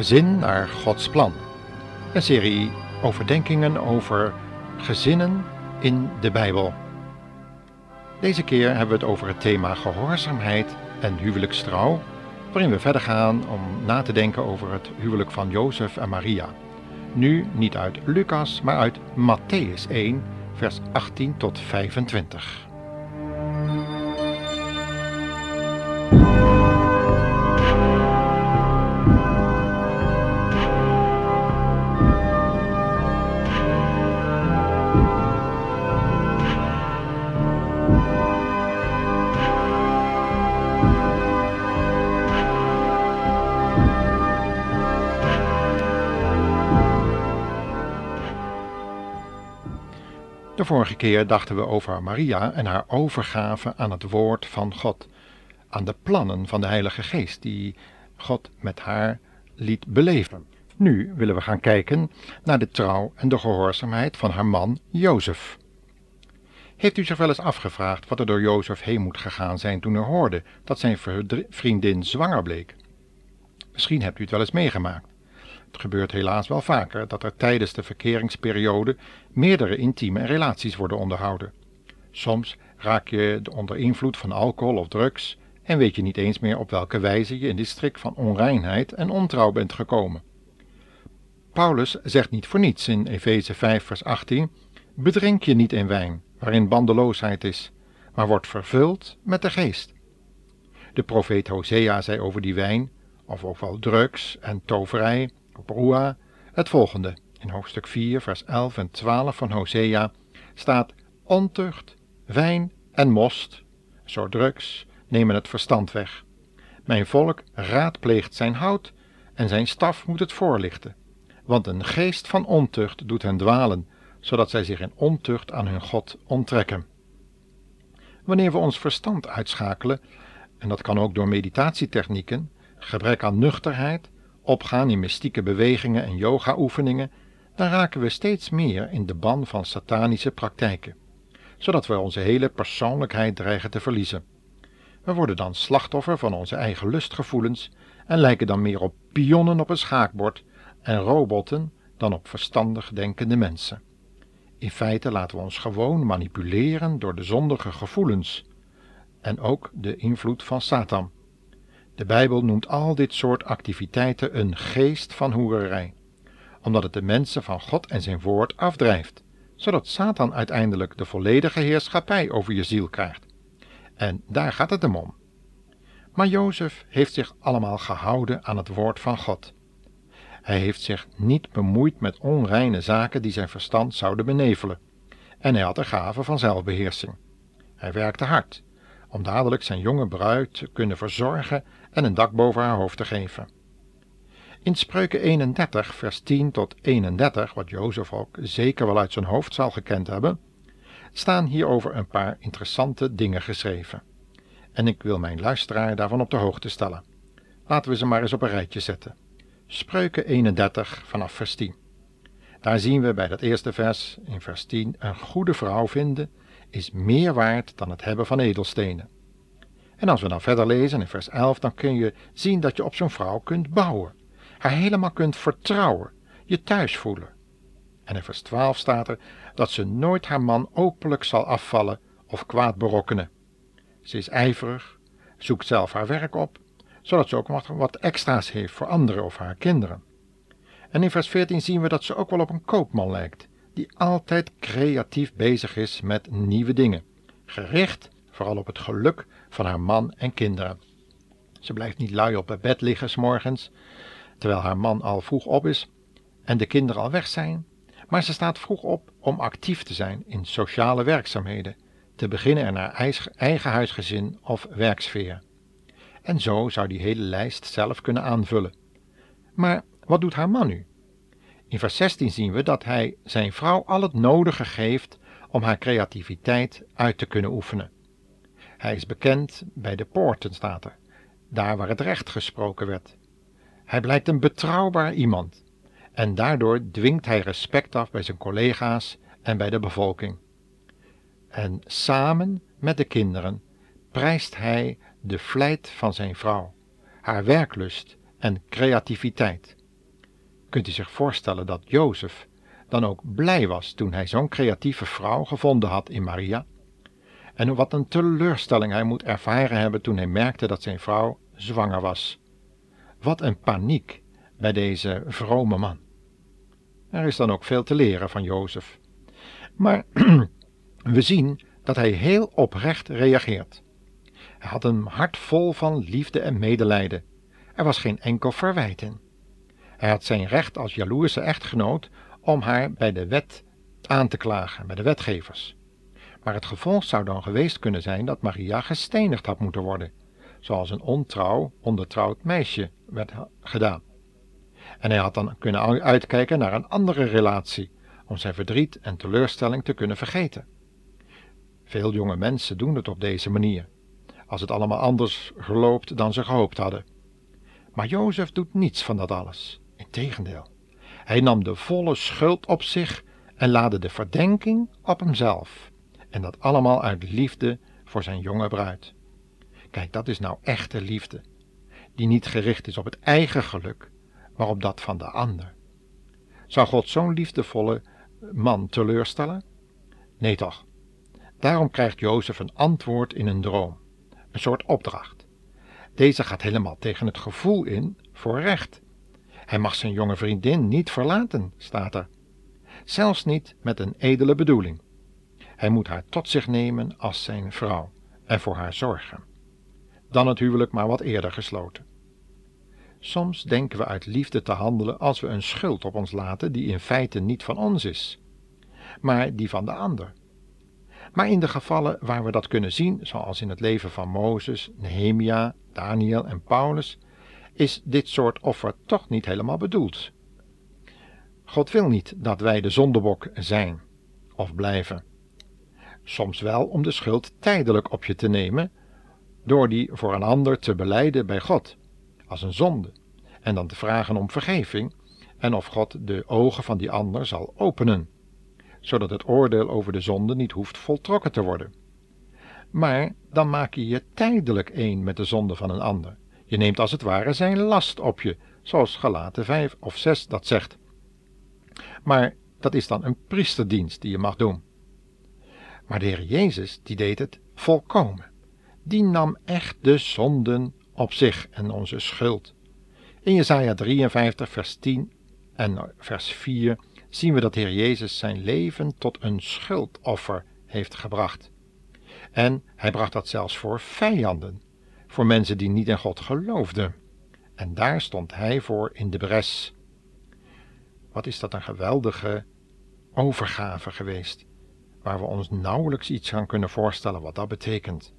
Gezin naar Gods plan. Een serie overdenkingen over gezinnen in de Bijbel. Deze keer hebben we het over het thema gehoorzaamheid en huwelijkstrouw, waarin we verder gaan om na te denken over het huwelijk van Jozef en Maria. Nu niet uit Lucas, maar uit Matthäus 1, vers 18 tot 25. Vorige keer dachten we over Maria en haar overgave aan het woord van God, aan de plannen van de Heilige Geest die God met haar liet beleven. Nu willen we gaan kijken naar de trouw en de gehoorzaamheid van haar man Jozef. Heeft u zich wel eens afgevraagd wat er door Jozef heen moet gegaan zijn toen hij hoorde dat zijn vriendin zwanger bleek? Misschien hebt u het wel eens meegemaakt. Het gebeurt helaas wel vaker dat er tijdens de verkeringsperiode meerdere intieme relaties worden onderhouden. Soms raak je onder invloed van alcohol of drugs en weet je niet eens meer op welke wijze je in dit strik van onreinheid en ontrouw bent gekomen. Paulus zegt niet voor niets in Efeze 5 vers 18: Bedrink je niet in wijn, waarin bandeloosheid is, maar word vervuld met de geest. De profeet Hosea zei over die wijn, of ook wel drugs en toverij, Broa het volgende. In hoofdstuk 4, vers 11 en 12 van Hosea staat: Ontucht, wijn en most, zo drugs, nemen het verstand weg. Mijn volk raadpleegt zijn hout en zijn staf moet het voorlichten. Want een geest van ontucht doet hen dwalen, zodat zij zich in ontucht aan hun God onttrekken. Wanneer we ons verstand uitschakelen, en dat kan ook door meditatietechnieken, gebrek aan nuchterheid, opgaan in mystieke bewegingen en yoga-oefeningen, dan raken we steeds meer in de ban van satanische praktijken, zodat we onze hele persoonlijkheid dreigen te verliezen. We worden dan slachtoffer van onze eigen lustgevoelens en lijken dan meer op pionnen op een schaakbord en robotten dan op verstandig denkende mensen. In feite laten we ons gewoon manipuleren door de zondige gevoelens en ook de invloed van Satan. De Bijbel noemt al dit soort activiteiten een geest van hoererij, omdat het de mensen van God en zijn woord afdrijft, zodat Satan uiteindelijk de volledige heerschappij over je ziel krijgt. En daar gaat het hem om. Maar Jozef heeft zich allemaal gehouden aan het woord van God. Hij heeft zich niet bemoeid met onreine zaken die zijn verstand zouden benevelen, en hij had de gave van zelfbeheersing. Hij werkte hard, om dadelijk zijn jonge bruid te kunnen verzorgen en een dak boven haar hoofd te geven. In Spreuken 31, vers 10 tot 31, wat Jozef ook zeker wel uit zijn hoofd zal gekend hebben, staan hierover een paar interessante dingen geschreven. En ik wil mijn luisteraar daarvan op de hoogte stellen. Laten we ze maar eens op een rijtje zetten. Spreuken 31 vanaf vers 10. Daar zien we bij dat eerste vers, in vers 10, een goede vrouw vinden is meer waard dan het hebben van edelstenen. En als we dan verder lezen in vers 11, dan kun je zien dat je op zo'n vrouw kunt bouwen, haar helemaal kunt vertrouwen, je thuis voelen. En in vers 12 staat er dat ze nooit haar man openlijk zal afvallen of kwaad berokkenen. Ze is ijverig, zoekt zelf haar werk op, zodat ze ook wat extra's heeft voor anderen of haar kinderen. En in vers 14 zien we dat ze ook wel op een koopman lijkt, die altijd creatief bezig is met nieuwe dingen, gericht vooral op het geluk van haar man en kinderen. Ze blijft niet lui op het bed liggen s morgens, terwijl haar man al vroeg op is en de kinderen al weg zijn, maar ze staat vroeg op om actief te zijn in sociale werkzaamheden, te beginnen in haar eigen huisgezin of werksfeer. En zo zou die hele lijst zelf kunnen aanvullen. Maar wat doet haar man nu? In vers 16 zien we dat hij zijn vrouw al het nodige geeft om haar creativiteit uit te kunnen oefenen. Hij is bekend bij de poorten, staat er, daar waar het recht gesproken werd. Hij blijkt een betrouwbaar iemand en daardoor dwingt hij respect af bij zijn collega's en bij de bevolking. En samen met de kinderen prijst hij de vlijt van zijn vrouw, haar werklust en creativiteit, Kunt u zich voorstellen dat Jozef dan ook blij was toen hij zo'n creatieve vrouw gevonden had in Maria? En wat een teleurstelling hij moet ervaren hebben toen hij merkte dat zijn vrouw zwanger was. Wat een paniek bij deze vrome man. Er is dan ook veel te leren van Jozef. Maar we zien dat hij heel oprecht reageert. Hij had een hart vol van liefde en medelijden. Er was geen enkel verwijt in. Hij had zijn recht als jaloerse echtgenoot om haar bij de wet aan te klagen, bij de wetgevers. Maar het gevolg zou dan geweest kunnen zijn dat Maria gestenigd had moeten worden, zoals een ontrouw, ondertrouwd meisje werd gedaan. En hij had dan kunnen uitkijken naar een andere relatie, om zijn verdriet en teleurstelling te kunnen vergeten. Veel jonge mensen doen het op deze manier, als het allemaal anders geloopt dan ze gehoopt hadden. Maar Jozef doet niets van dat alles. Integendeel, hij nam de volle schuld op zich en laadde de verdenking op hemzelf. En dat allemaal uit liefde voor zijn jonge bruid. Kijk, dat is nou echte liefde, die niet gericht is op het eigen geluk, maar op dat van de ander. Zou God zo'n liefdevolle man teleurstellen? Nee toch. Daarom krijgt Jozef een antwoord in een droom, een soort opdracht. Deze gaat helemaal tegen het gevoel in voor recht. Hij mag zijn jonge vriendin niet verlaten, staat er. Zelfs niet met een edele bedoeling. Hij moet haar tot zich nemen als zijn vrouw en voor haar zorgen. Dan het huwelijk maar wat eerder gesloten. Soms denken we uit liefde te handelen als we een schuld op ons laten die in feite niet van ons is, maar die van de ander. Maar in de gevallen waar we dat kunnen zien, zoals in het leven van Mozes, Nehemia, Daniel en Paulus, is dit soort offer toch niet helemaal bedoeld. God wil niet dat wij de zondebok zijn of blijven. Soms wel om de schuld tijdelijk op je te nemen, door die voor een ander te beleiden bij God, als een zonde, en dan te vragen om vergeving en of God de ogen van die ander zal openen, zodat het oordeel over de zonde niet hoeft voltrokken te worden. Maar dan maak je je tijdelijk één met de zonde van een ander. Je neemt als het ware zijn last op je, zoals Galaten 5 of 6 dat zegt. Maar dat is dan een priesterdienst die je mag doen. Maar de Heer Jezus, die deed het volkomen. Die nam echt de zonden op zich en onze schuld. In Jesaja 53 vers 10 en vers 4 zien we dat Heer Jezus zijn leven tot een schuldoffer heeft gebracht. En hij bracht dat zelfs voor vijanden, voor mensen die niet in God geloofden. En daar stond hij voor in de bres. Wat is dat een geweldige overgave geweest, waar we ons nauwelijks iets aan kunnen voorstellen wat dat betekent.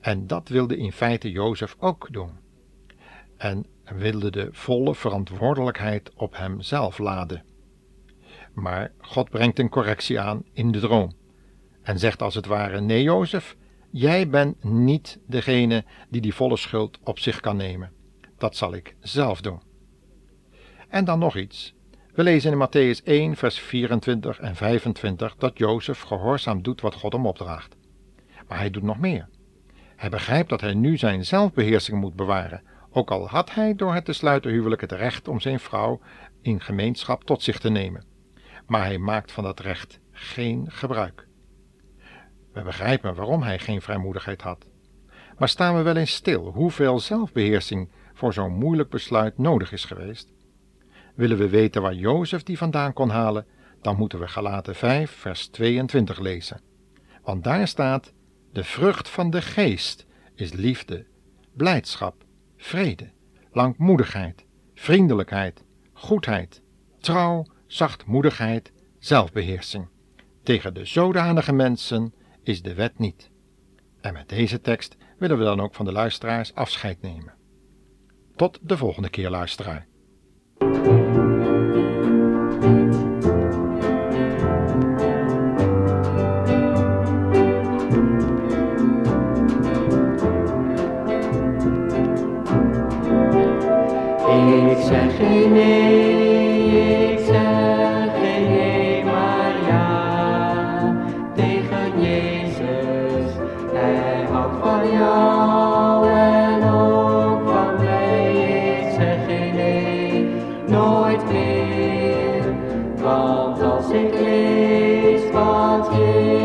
En dat wilde in feite Jozef ook doen. En wilde de volle verantwoordelijkheid op hemzelf laden. Maar God brengt een correctie aan in de droom en zegt als het ware: Nee, Jozef, jij bent niet degene die die volle schuld op zich kan nemen. Dat zal ik zelf doen. En dan nog iets. We lezen in Matthäus 1, vers 24 en 25 dat Jozef gehoorzaam doet wat God hem opdraagt. Maar hij doet nog meer. Hij begrijpt dat hij nu zijn zelfbeheersing moet bewaren, ook al had hij door het te sluiten huwelijk het recht om zijn vrouw in gemeenschap tot zich te nemen. Maar hij maakt van dat recht geen gebruik. We begrijpen waarom hij geen vrijmoedigheid had. Maar staan we wel eens stil hoeveel zelfbeheersing voor zo'n moeilijk besluit nodig is geweest? Willen we weten waar Jozef die vandaan kon halen, dan moeten we Galaten 5, vers 22 lezen. Want daar staat: De vrucht van de geest is liefde, blijdschap, vrede, langmoedigheid, vriendelijkheid, goedheid, trouw, zachtmoedigheid, zelfbeheersing. Tegen de zodanige mensen is de wet niet. En met deze tekst willen we dan ook van de luisteraars afscheid nemen. Tot de volgende keer, luisteraar. Ik zeg geen nee, wat Jezus